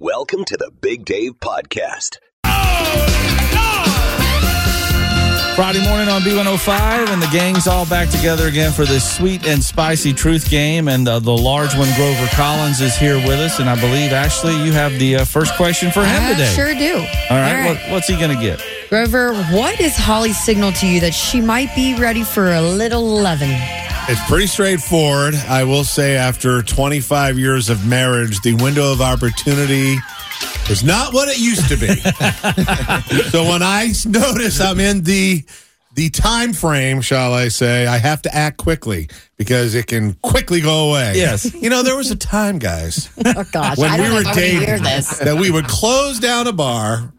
Welcome to the Big Dave Podcast. Friday morning on B105, and the gang's all back together again for this sweet and spicy truth game. And uh, the large one, Grover Collins, is here with us. And I believe, Ashley, you have the uh, first question for him I today. sure do. All right, What, what's he going to get? Grover, what is Holly's signal to you that she might be ready for a little loving? It's pretty straightforward. I will say, after 25 years of marriage, the window of opportunity is not what it used to be. so when I notice I'm in the the time frame, shall I say, I have to act quickly because it can quickly go away. Yes. You know, there was a time, guys, Oh gosh, when I we were if I wanna dating this. that we would close down a bar,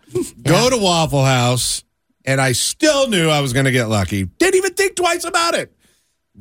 go to Waffle House, and I still knew I was going to get lucky. Didn't even think twice about it.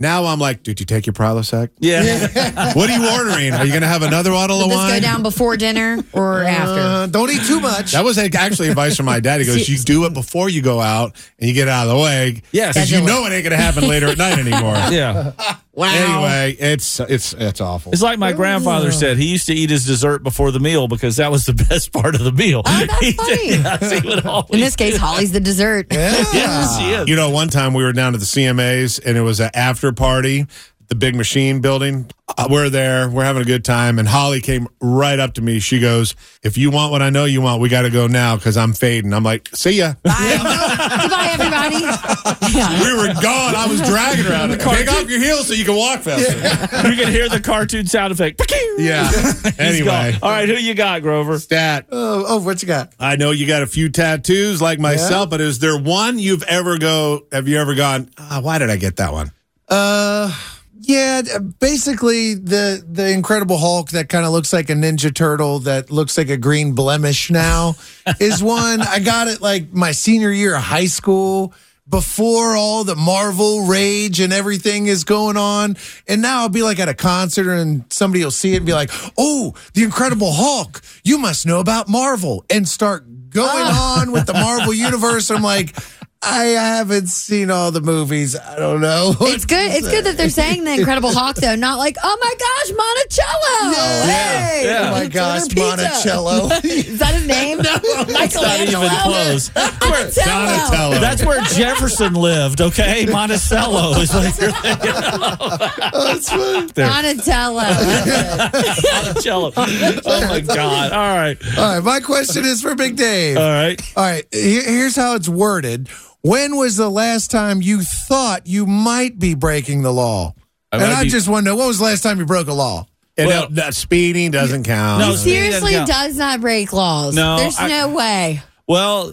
Now I'm like, did you take your Prilosec? Yeah. What are you ordering? Are you going to have another bottle Did of this wine? go down before dinner or after? Uh, don't eat too much. That was actually advice from my dad. He goes, "You do it before you go out, and you get out of the way. Yes. because you know it ain't going to happen later at night anymore." yeah. Anyway, it's it's it's awful. It's like my grandfather said. He used to eat his dessert before the meal because that was the best part of the meal. Oh, that's He funny. did- yes, he would always In this case, Holly's the dessert. Yes, she is. You know, one time we were down to the CMAs and it was an after party, the big machine building. Uh, we're there, we're having a good time, and Holly came right up to me. She goes, "If you want what I know you want, we got to go now because I'm fading." I'm like, "See ya." Bye. Goodbye, everybody. Yeah. we were gone. I was dragging her out. Take off your heels so you can walk faster. you can hear the cartoon sound effect. Yeah. Anyway, gone. All right, who you got, Grover? stat. Oh, oh, what you got? I know you got a few tattoos like myself, but is there one you've ever go? Have you ever gone? Ah, why did I get that one? Uh, yeah, basically the the Incredible Hulk that kind of looks like a Ninja Turtle that looks like a green blemish now is one I got it like my senior year of high school before all the Marvel rage and everything is going on. And now I'll be like at a concert and somebody will see it and be like, "Oh, the Incredible Hulk! You must know about Marvel!" and start going oh. on with the Marvel universe. I'm like. I haven't seen all the movies. I don't know. It's good. It's good that they're saying the Incredible Hulk, though, not like, oh my gosh, Monticello. Hey, Yeah. Oh my gosh, order. Monticello. Is that his name? no, Not even close. Monticello. Donatello. That's where Jefferson lived, okay? Monticello is what you're oh, thinking. Donatello. Monticello. Oh, my God. All right. all right, my question is for Big Dave. All right. All right, here's how it's worded. When was the last time you thought you might be breaking the law? I and I be- just want to know when was the last time you broke a law? And Well- that speeding doesn't count. No, Seriously, doesn't count. does not break laws. No, There's I- no way. Well,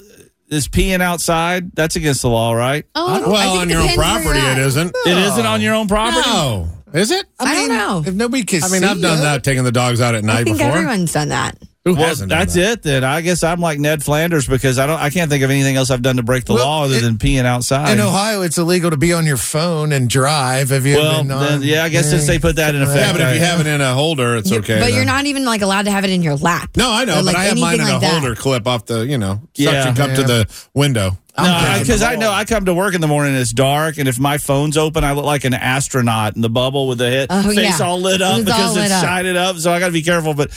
is peeing outside? That's against the law, right? Oh, I well, think on your own property, you're it at. isn't. It isn't on your own property? No, is it? I don't know. If nobody can I mean, see I've done you. that, taking the dogs out at I night think before. everyone's done that. Who Well, hasn't? done that's that? it then. I guess I'm like Ned Flanders because I don't. I can't think of anything else I've done to break the Well, law other it- than peeing outside. In Ohio, it's illegal to be on your phone and drive. Have you well, been on? then, yeah, I guess since they put that in effect, Yeah, but if you have it in a holder, it's okay. but then. you're not even like allowed to have it in your lap. No, I know, Or, but like, I have mine in anything a like that. holder clip off the, you know, Yeah. suction cup to the window. No, because I know I come to work in the morning. It's dark, and if my phone's open, I look like an astronaut in the bubble with the head, Oh, face yeah. all lit up It's because lit it's up. shining up. So I got to be careful. But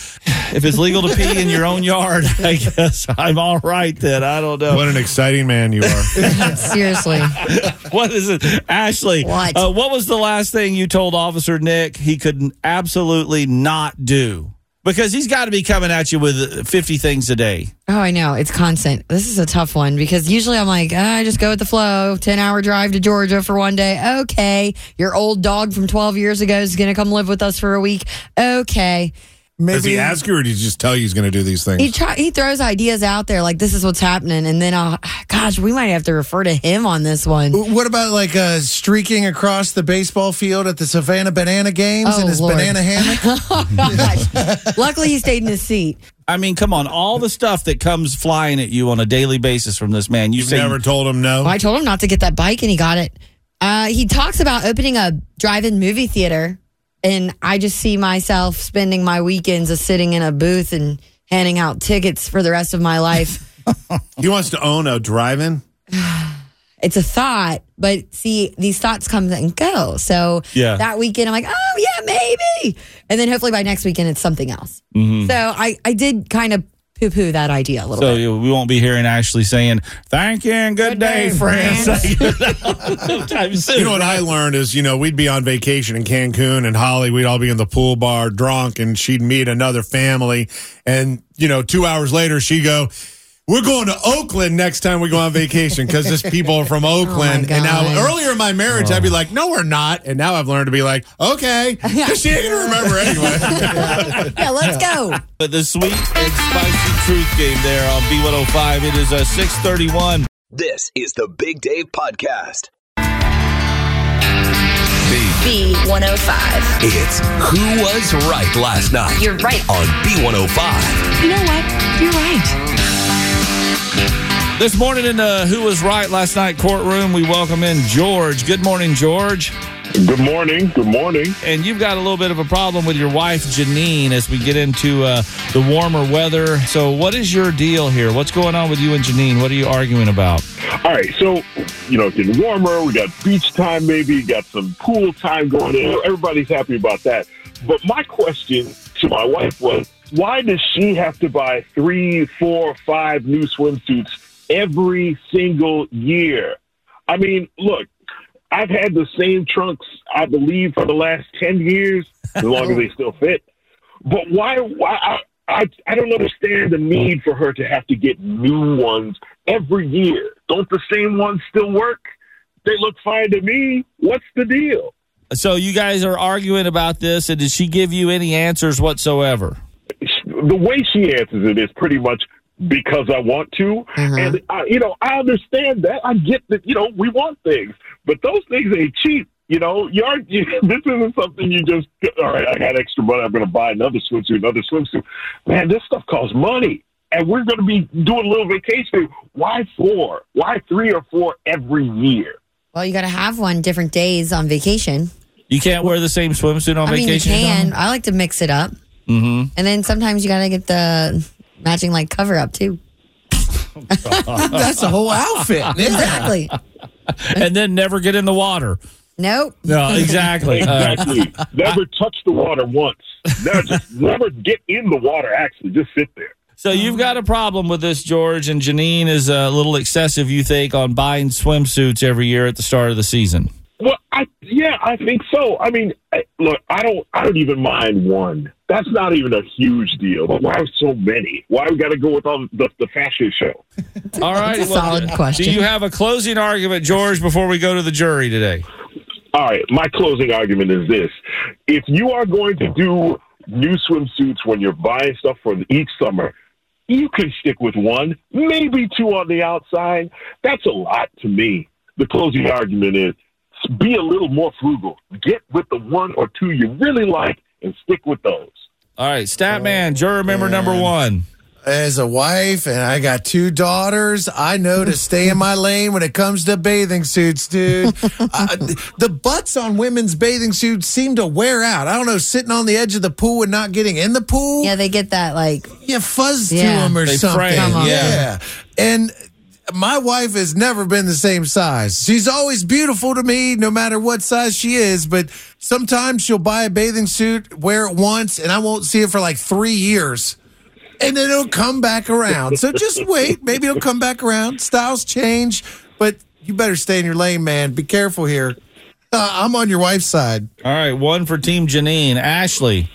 if it's legal to pee in your own yard, I guess I'm all right. Then I don't know What an exciting man you are. Seriously. what is it, Ashley. What? Uh, what was the last thing you told Officer Nick he could absolutely not do? Because he's got to be coming at you with 50 things a day. Oh, I know. It's constant. This is a tough one because usually I'm like, ah, I just go with the flow. 10 hour drive to Georgia for one day. Okay. Your old dog from 12 years ago is going to come live with us for a week. Okay. Does he ask you or did he just tell you he's going to do these things? He try, he throws ideas out there like this is what's happening, and then I'll, gosh, we might have to refer to him on this one. What about like uh, streaking across the baseball field at the Savannah Banana Games Oh, in his Lord. banana hammock? oh gosh! Luckily, he stayed in his seat. I mean, come on, all the stuff that comes flying at you on a daily basis from this man. You You've never told him no. Well, I told him not to get that bike, and he got it. Uh, he talks about opening a drive-in movie theater, and I just see myself spending my weekends of sitting in a booth and handing out tickets for the rest of my life. He wants to own a drive-in. it's a thought, but see, these thoughts come and go. So Yeah. that weekend, I'm like, oh yeah, maybe, and then hopefully by next weekend, it's something else. Mm-hmm. So I, I did kind of poo-poo that idea a little So bit. So we won't be hearing Ashley saying "Thank you and good, Good day, day, friends." friends. Soon. You know what I learned is, you know, we'd be on vacation in Cancun and Holly, we'd all be in the pool bar drunk and she'd meet another family. And, you know, two hours later, she'd go, we're going to Oakland next time we go on vacation because this people are from oh Oakland. and now earlier in my marriage, I'd be oh. like, no, we're not. And now I've learned to be like, okay, 'cause she ain't going to remember anyway. yeah, let's go. But the sweet and spicy truth game there on B105. It is uh, a 631. This is the Big Dave Podcast. B105. It's Who Was Right Last Night You're right. on B105. You know what? You're right. This morning in the Who Was Right Last Night courtroom, we welcome in George. Good morning, George. Good morning. Good morning. And you've got a little bit of a problem with your wife, Janine, as we get into uh, the warmer weather. So, what is your deal here? What's going on with you and Janine? What are you arguing about? All right. So, you know, it's getting warmer. We got beach time, maybe. Got some pool time going in. Everybody's happy about that. But my question to my wife was why does she have to buy three, four, five new swimsuits every single year? I mean, look, I've had the same trunks, I believe, for the last 10 years, as long as they still fit. But why? Why? I, I I don't understand the need for her to have to get new ones every year. Don't the same ones still work? They look fine to me. What's the deal? So, you guys are arguing about this, and did she give you any answers whatsoever? The way she answers it is pretty much because I want to, uh-huh. and I, you know I understand that. I get that. You know we want things, but those things ain't cheap. You know, you are, you, this isn't something you just, all right, I got extra money. I'm going to buy another swimsuit, another swimsuit. Man, this stuff costs money. And we're going to be doing a little vacation. Why four? Why three or four every year? Well, you got to have one different days on vacation. You can't wear the same swimsuit on I mean, you vacation? can. I like to mix it up. Mm-hmm. And then sometimes you got to get the matching like cover up too. That's the whole outfit. Exactly. And then never get in the water. nope. No, exactly. Uh, Exactly. never touch the water once. Never, just never get in the water, actually. Just sit there. So you've got a problem with this, George, and Janine is a little excessive, you think, on buying swimsuits every year at the start of the season. Well, I yeah, I think so. I mean, I, look, I don't, I don't even mind one. That's not even a huge deal. But why so many? Why we got to go with all the, the fashion show? All right. That's a solid question. Do you have a closing argument, George, before we go to the jury today? All right, my closing argument is this: if you are going to do new swimsuits when you're buying stuff for each summer, you can stick with one, maybe two on the outside. That's a lot to me. The closing argument is be a little more frugal. Get with the one or two you really like and stick with those. All right, Statman, juror member number one. As a wife and I got two daughters, I know to stay in my lane when it comes to bathing suits, dude. uh, the butts on women's bathing suits seem to wear out. I don't know, sitting on the edge of the pool and not getting in the pool. Yeah, they get that like Yeah, fuzz to them or They something. fray, Come on. yeah. And my wife has never been the same size. She's always beautiful to me, no matter what size she is. But sometimes she'll buy a bathing suit, wear it once, and I won't see it for like three years. And then it'll come back around. So just wait. Maybe it'll come back around. Styles change, but you better stay in your lane, man. Be careful here. Uh, I'm on your wife's side. All right, one for Team Janine. Ashley.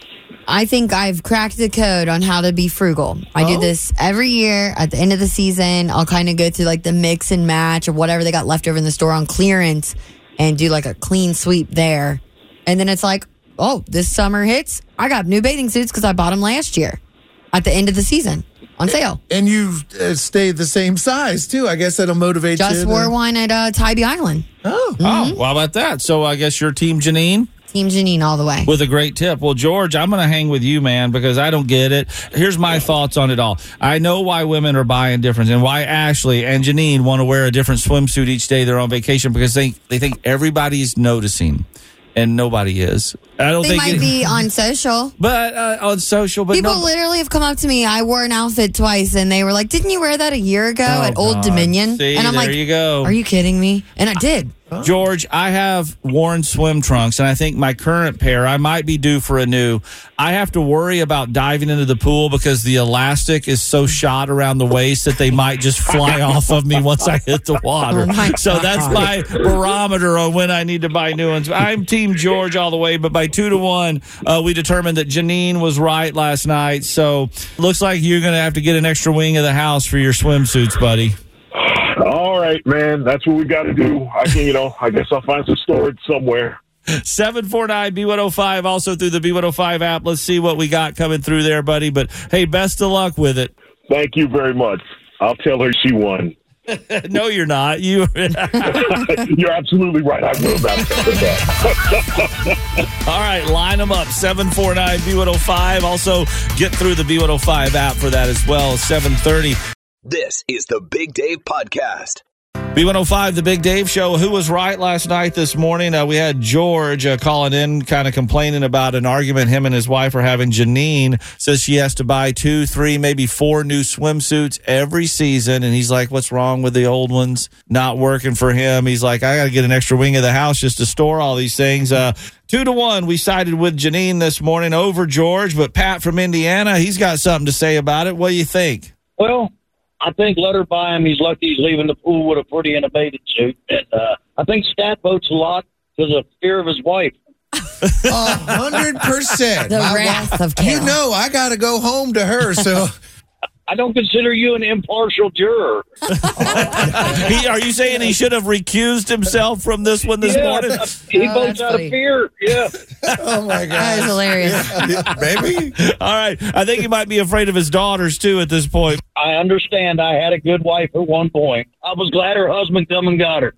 I think I've cracked the code on how to be frugal. I do Oh. this every year at the end of the season. I'll kind of go through like the mix and match or whatever they got left over in the store on clearance and do like a clean sweep there. And then it's like, oh, this summer hits. I got new bathing suits because I bought them last year at the end of the season on sale. And you uh, stayed the same size, too. I guess that'll motivate you. Just to- wore one at uh, Tybee Island. Oh. Oh, well, how about that? So I guess your Team Janine. Team Janine all the way. with a great tip. Well, George, I'm going to hang with you, man, because I don't get it. Here's my thoughts on it all. I know why women are buying different and why Ashley and Janine want to wear a different swimsuit each day they're on vacation because they they think everybody's noticing and nobody is. I don't They think might it- be on social. but uh, on social, but People no, literally have come up to me. I wore an outfit twice, and they were like, "Didn't you wear that a year ago Oh, at Old God. Dominion?" See, and I'm there like, you go. "Are you kidding me?" And I did. George, I have worn swim trunks, and I think my current pair, I might be due for a new. I have to worry about diving into the pool because the elastic is so shot around the waist that they might just fly off of me once I hit the water. Oh, so that's my barometer on when I need to buy new ones. I'm Team George all the way, but by two to one, uh, we determined that Janine was right last night. So looks like you're going to have to get an extra wing of the house for your swimsuits, buddy. All right, man. That's what we got to do. I can, you know, I guess I'll find some storage somewhere. 749 B105, also through the B105 app. Let's see what we got coming through there, buddy. But hey, best of luck with it. Thank you very much. I'll tell her she won. no, you're not. You. You're absolutely right. I will not tell that. All right, line them up. 749 B105. Also, get through the B105 app for that as well. 730. This is the Big Dave Podcast. B105, the Big Dave Show. Who was right last night this morning? Uh, we had George uh, calling in, kind of complaining about an argument him and his wife are having. Janine says she has to buy two, three, maybe four new swimsuits every season. And he's like, What's wrong with the old ones? Not working for him. He's like, I got to get an extra wing of the house just to store all these things. Uh, two to one, we sided with Janine this morning over George, but Pat from Indiana, he's got something to say about it. What do you think? Well, I think let her buy him. He's lucky he's leaving the pool with a pretty innovative suit. And uh, I think Stat votes a lot because of fear of his wife. A hundred percent. The My wrath wife- of You know, I got to go home to her. So I don't consider you an impartial juror. He, are you saying he should have recused himself from this one this yeah, morning? he Oh, votes out funny. of fear. Yeah. oh my That is god, hilarious. baby. All right. I think he might be afraid of his daughters too at this point. I understand. I had a good wife at one point. I was glad her husband come and got her.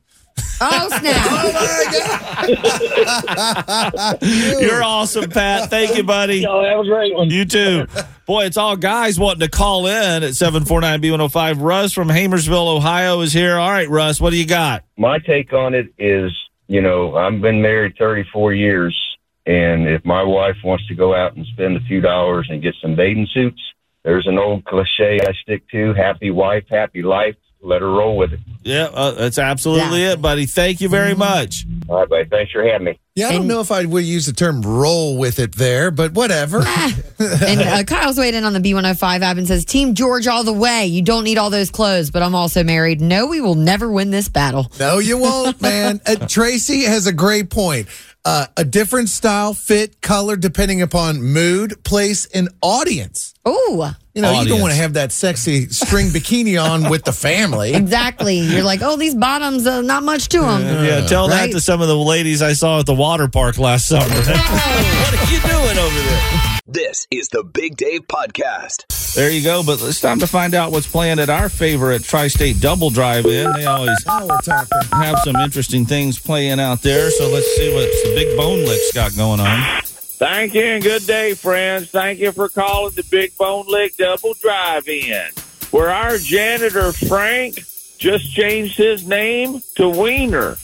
Oh snap! oh my god! You're awesome, Pat. Thank you, buddy. So that was a great one. You too. Boy, it's all guys wanting to call in at 749B105. Russ from Hamersville, Ohio is here. All right, Russ, what do you got? my take on it is, you know, I've been married 34 years, and if my wife wants to go out and spend a few dollars and get some bathing suits, there's an old cliche I stick to: "Happy wife, happy life." Let her roll with it. Yeah, uh, that's absolutely Yeah. it, buddy. Thank you very much. All right, buddy. Thanks for having me. Yeah, I don't And- know if I would use the term "roll with it" there, but whatever. and uh, Kyle's weighed in on the B105 app and says, Team George all the way. You don't need all those clothes, but I'm also married. No, we will never win this battle. No, you won't, man. Uh, Tracy has a great point. Uh, a different style, fit, color, depending upon mood, place, and audience. Ooh, You know, you don't want to have that sexy string bikini on with the family. exactly. You're like, oh, these bottoms, uh, not much to them. Yeah, tell that to some of the ladies I saw at the water park last summer. what are you doing over there? This is the Big Dave Podcast. There you go. But it's time to find out what's playing at our favorite Tri State Double Drive In. They always Now we're talking. have some interesting things playing out there. So let's see what the big bone licks got going on. Thank you and good day, friends. Thank you for calling the Big Bone Lick Double Drive In, where our janitor Frank just changed his name to Wiener.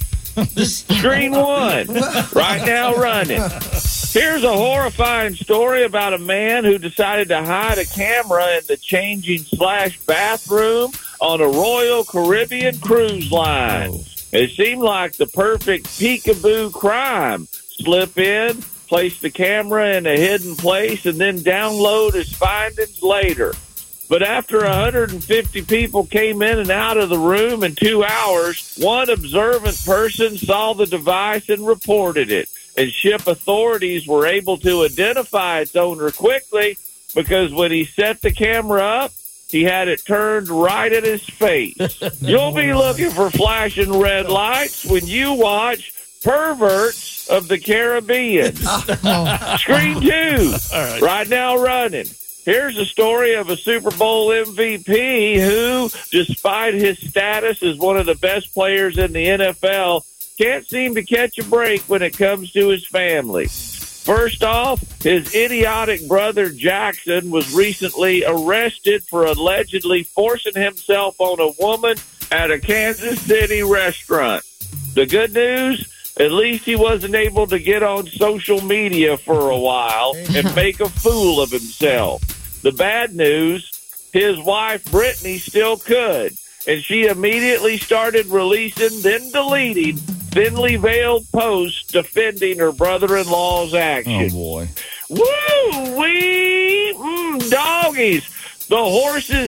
Screen one, right now running. Here's a horrifying story about a man who decided to hide a camera in the changing slash bathroom on a Royal Caribbean cruise line. Oh. It seemed like the perfect peekaboo crime. Slip in, place the camera in a hidden place, and then download his findings later. But after 150 people came in and out of the room in two hours, one observant person saw the device and reported it. And ship authorities were able to identify its owner quickly because when he set the camera up, he had it turned right at his face. You'll be looking for flashing red lights when you watch Perverts of the Caribbean. Oh. Screen two, right now running. Here's a story of a Super Bowl MVP who, despite his status as one of the best players in the NFL, can't seem to catch a break when it comes to his family. First off, his idiotic brother Jackson was recently arrested for allegedly forcing himself on a woman at a Kansas City restaurant. The good news, at least he wasn't able to get on social media for a while and make a fool of himself. The bad news, his wife Brittany still could, and she immediately started releasing, then deleting thinly veiled posts defending her brother-in-law's action. Oh boy. Woo wee mm, doggies. The horses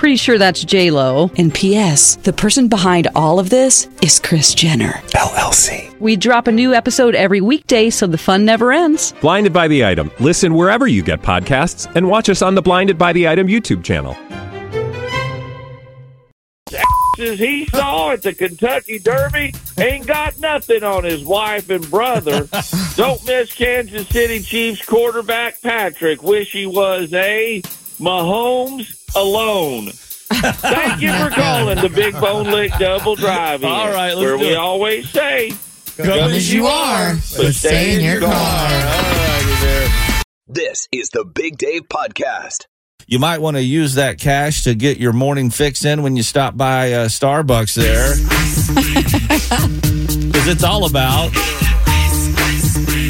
Pretty sure that's J Lo. And P.S. The person behind all of this is Kris Jenner. LLC. We drop a new episode every weekday, so the fun never ends. Blinded by the item. Listen wherever you get podcasts, and watch us on the Blinded by the Item YouTube channel. as he saw at the Kentucky Derby ain't got nothing on his wife and brother. Don't miss Kansas City Chiefs quarterback Patrick. Wish he was a Mahomes alone. Thank you for calling the Big Bone Lick Double Drive All right, let's where do we it. always say, Come as you are, but stay in your car. This is the Big Dave Podcast. You might want to use that cash to get your morning fix in when you stop by uh, Starbucks there. Because it's all about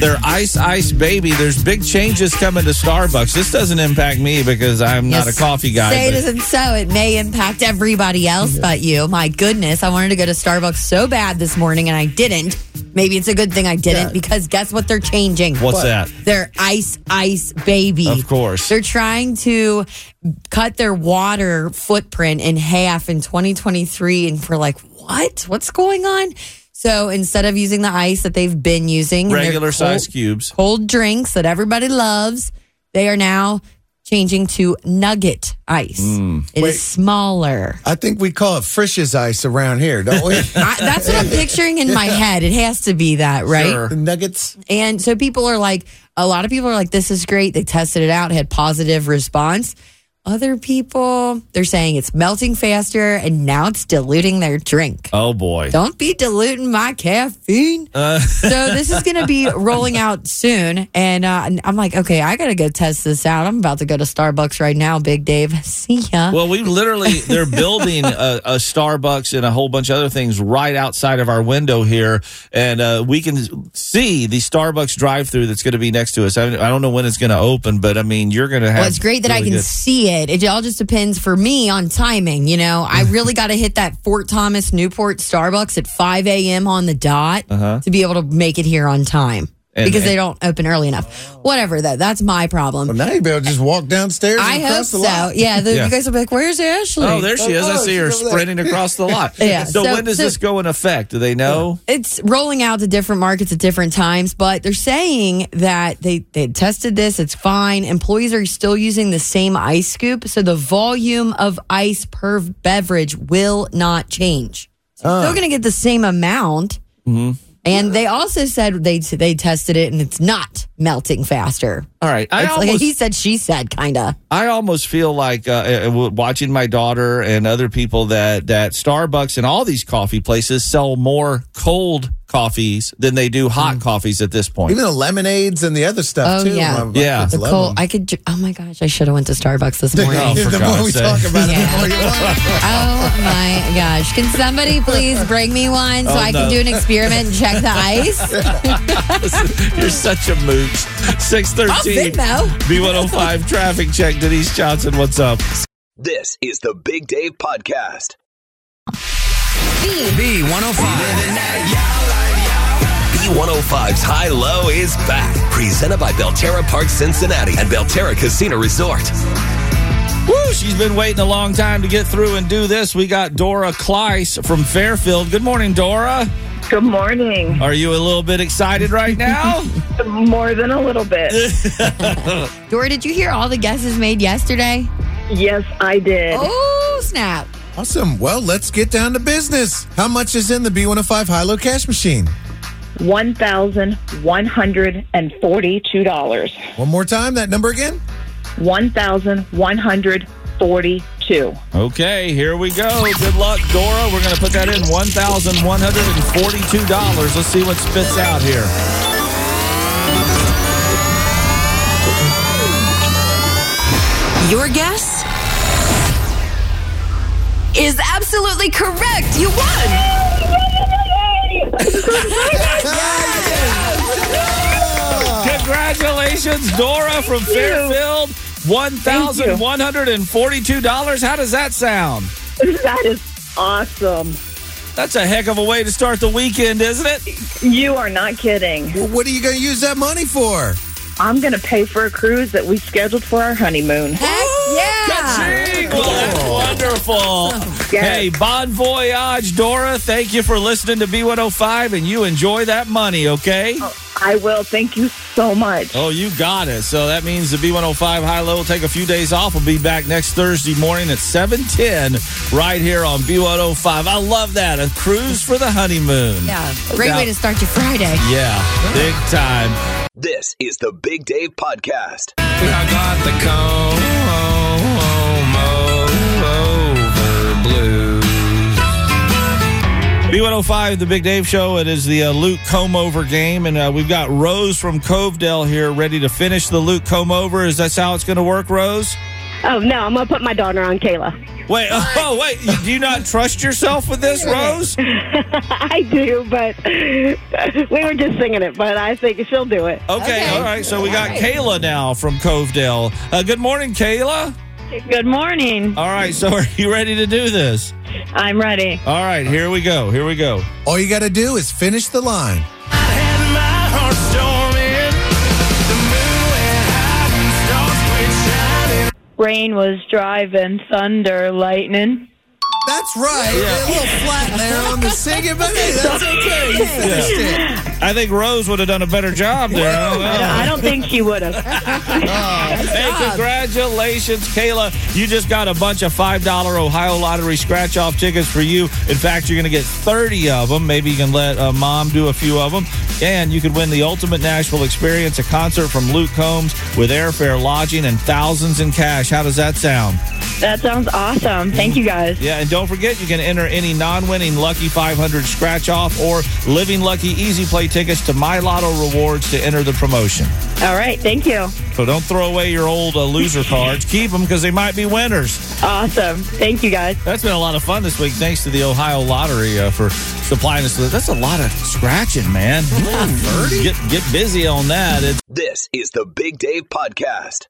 their Ice Ice Baby. There's big changes coming to Starbucks. This doesn't impact me because I'm not a coffee guy. Say it but- isn't so. It may impact everybody else but you. My goodness, I wanted to go to Starbucks so bad this morning and I didn't. Maybe it's a good thing I didn't Yeah. because guess what they're changing? What's that? Their ice ice baby. Of course. They're trying to cut their water footprint in half in 2023 and for like what? What's going on? So instead of using the ice that they've been using, in their Regular size cubes. cold drinks that everybody loves, they are now changing to nugget ice. Mm. It is Wait. smaller. I think we call it Frisch's ice around here, don't we? I, that's what I'm picturing in my head. It has to be that, right? Sure. Nuggets. And so people are like, a lot of people are like, this is great. They tested it out, had positive response. Other people, they're saying it's melting faster and now it's diluting their drink. Oh, boy. Don't be diluting my caffeine. Uh, so this is going to be rolling out soon, and, uh, and I'm like, okay, I got to go test this out. I'm about to go to Starbucks right now, Big Dave. See ya. Well, we literally they're building a, a Starbucks and a whole bunch of other things right outside of our window here, and uh, we can see the Starbucks drive-through that's going to be next to us. I, I don't know when it's going to open, but I mean, you're going to have. Well, it's great that I can good- see it. It all just depends for me on timing. You know, I really got to hit that Fort Thomas Newport Starbucks at 5 a.m. on the dot Uh-huh. to be able to make it here on time And- because they don't open early enough. Whatever, that that's my problem. Well, now you'll be able to just walk downstairs. I and hope cross the so. lot. Yeah, the, Yeah. you guys will be like, "Where's Ashley?" Oh, there she is. I Oh, see her she's there. sprinting across the lot. Yeah, So, so- when does so- this go in effect? Do they know? it's rolling out to different markets at different times, but they're saying that they, they tested this, it's fine. Employees are still using the same ice scoop, so the volume of ice per beverage will not change. So you're still ah. going to get the same amount. Mm-hmm. And they also said they they tested it and it's not melting faster. All right. I It's like he said, she said, kind of. I almost feel like uh, uh, watching my daughter and other people that that Starbucks and all these coffee places sell more cold coffees than they do hot mm. coffees at this point. Even the lemonades and the other stuff Oh, too. yeah. My- my Yeah. The cold. I could. Oh my gosh! I should have went to Starbucks this morning. Oh, for the more God's we sake. talk about it, Yeah. the more you want. Oh my gosh. Can somebody please bring me one so Oh, I can do an experiment and check the ice? You're such a mooch. 613 Venmo. B105 traffic check. Denise Johnson, what's up? This is the Big Dave Podcast. B105's High Low is back. Presented by Belterra Park Cincinnati and Belterra Casino Resort. Woo, she's been waiting a long time to get through and do this. We got Dora Kleiss from Fairfield. Good morning, Dora. Good morning. Are you a little bit excited right now? More than a little bit. Dora, did you hear all the guesses made yesterday? yes, I did. Oh, snap. Awesome. Well, let's get down to business. How much is in the B105 high low cash machine? $1,142. One more time, that number again? 1142 Okay, here we go. Good luck, Dora. We're going to put that in $1,142. Let's see what spits out here. Your guess is absolutely correct. You won. Congratulations, Dora from Fairfield. $1,142. How does that sound? That is awesome. That's a heck of a way to start the weekend, isn't it? You are not kidding. Well, what are you going to use that money for? I'm going to pay for a cruise that we scheduled for our honeymoon. Heck yeah. Ka-ching! Well, that's wonderful. Hey, bon voyage, Dora. Thank you for listening to B105, and you enjoy that money, okay? Oh, I will. Thank you so much. Oh, you got it. So that means the B105 High Low will take a few days off. We'll be back next Thursday morning at 710 right here on B105. I love that. A cruise for the honeymoon. Yeah. Great way to start your Friday. Yeah, big time. This is the Big Dave Podcast. I got the comb blues. B105, the Big Dave Show. It is the uh, Luke Comb Over game, and uh, we've got Rose from Covedale here ready to finish the Luke Comb Over. Is that how it's going to work, Rose? Oh no, I'm gonna put my daughter on Kayla. Wait, oh wait, do you not trust yourself with this, Rose? I do, but we were just singing it. But I think she'll do it. Okay, all right. So we got Kayla now from Covedale. Uh, good morning, Kayla. Good morning. All right, so are you ready to do this? I'm ready. All right, here we go. Here we go. All you got to do is finish the line. Rain was driving, thunder, lightning. That's right. A little flat there on the singing, but hey, that's okay. You finished it. I think Rose would have done a better job there. I don't. I don't think she would have. Hey, congratulations, Kayla. You just got a bunch of $5 Ohio Lottery scratch off tickets for you. In fact, you're going to get 30 of them. Maybe you can let uh, mom do a few of them. And you could win the ultimate Nashville experience, a concert from Luke Combs with airfare, lodging, and thousands in cash. How does that sound? That sounds awesome. Thank you guys. Yeah, and don't forget you can enter any non-winning Lucky 500 scratch off or Living Lucky Easy Play tickets to My Lotto Rewards to enter the promotion. All right. Thank you. So don't throw away your old uh, loser cards. Keep them because they might be winners. Awesome. Thank you guys. That's been a lot of fun this week. Thanks to the Ohio Lottery uh, for supplying us with. That's a lot of scratching, man. Get get busy on that. It's This is the Big Dave Podcast.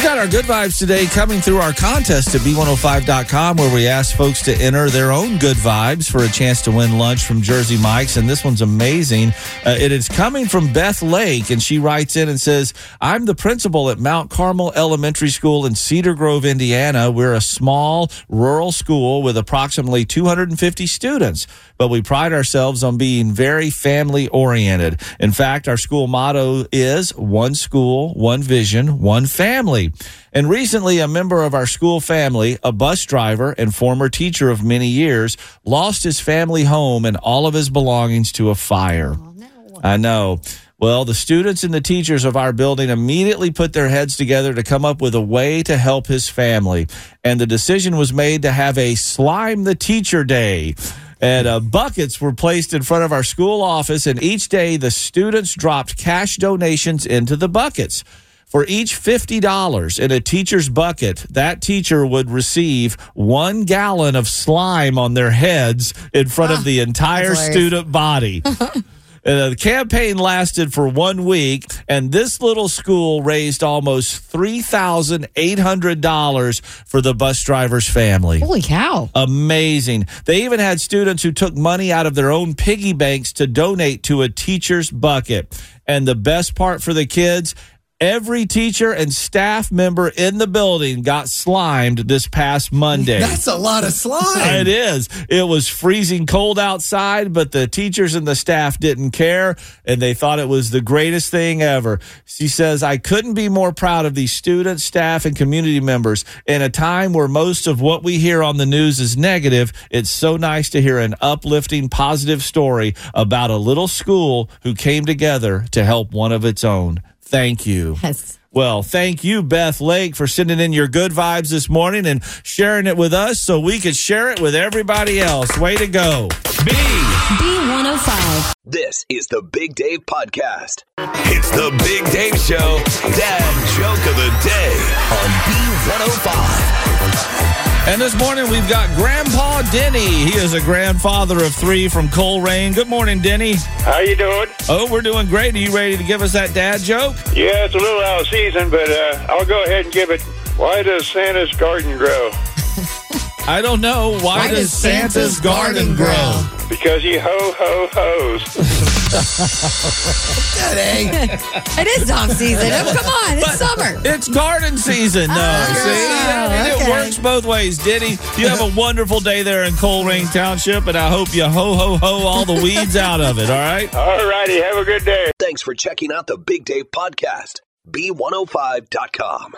We got our good vibes today coming through our contest at B105.com where we ask folks to enter their own good vibes for a chance to win lunch from Jersey Mike's. And this one's amazing. Uh, it is coming from Beth Lake, and she writes in and says, I'm the principal at Mount Carmel Elementary School in Cedar Grove, Indiana. We're a small rural school with approximately 250 students, but we pride ourselves on being very family oriented. In fact, our school motto is one school, one vision, one family. And recently, a member of our school family, a bus driver and former teacher of many years, lost his family home and all of his belongings to a fire. I know. Well, the students and the teachers of our building immediately put their heads together to come up with a way to help his family. And the decision was made to have a Slime the Teacher Day. And uh, buckets were placed in front of our school office, and each day the students dropped cash donations into the buckets. For each $50 in a teacher's bucket, that teacher would receive one gallon of slime on their heads in front of the entire student body. Uh, the campaign lasted for one week, and this little school raised almost three thousand eight hundred dollars for the bus driver's family. Holy cow! Amazing. They even had students who took money out of their own piggy banks to donate to a teacher's bucket. And the best part for the kids, every teacher and staff member in the building got slimed this past Monday. That's a lot of slime. It is. It was freezing cold outside, but the teachers and the staff didn't care and they thought it was the greatest thing ever. She says, I couldn't be more proud of these students, staff, and community members. In a time where most of what we hear on the news is negative, it's so nice to hear an uplifting, positive story about a little school who came together to help one of its own. Thank you. Yes. Well, thank you, Beth Lake, for sending in your good vibes this morning and sharing it with us so we could share it with everybody else. Way to go. B. B105. This is the Big Dave Podcast. It's the Big Dave Show, Dad Joke of the Day on B105. And this morning we've got Grandpa Denny. He is a grandfather of three from Colerain. Good morning, Denny. How you doing? Oh, we're doing great. Are you ready to give us that dad joke? Yeah, it's a little out of season, but uh, I'll go ahead and give it. Why does Santa's garden grow? I don't know. Why, does Santa's garden grow? Because he ho ho hos. it is off season. Oh, come on, it's summer. It's garden season, though. Oh, See, I okay. it works both ways. Denny, you have a wonderful day there in Colerain Township, and I hope you ho ho ho all the weeds out of it. All right. All righty, have a good day. Thanks for checking out the Big Dave Podcast. B105.com.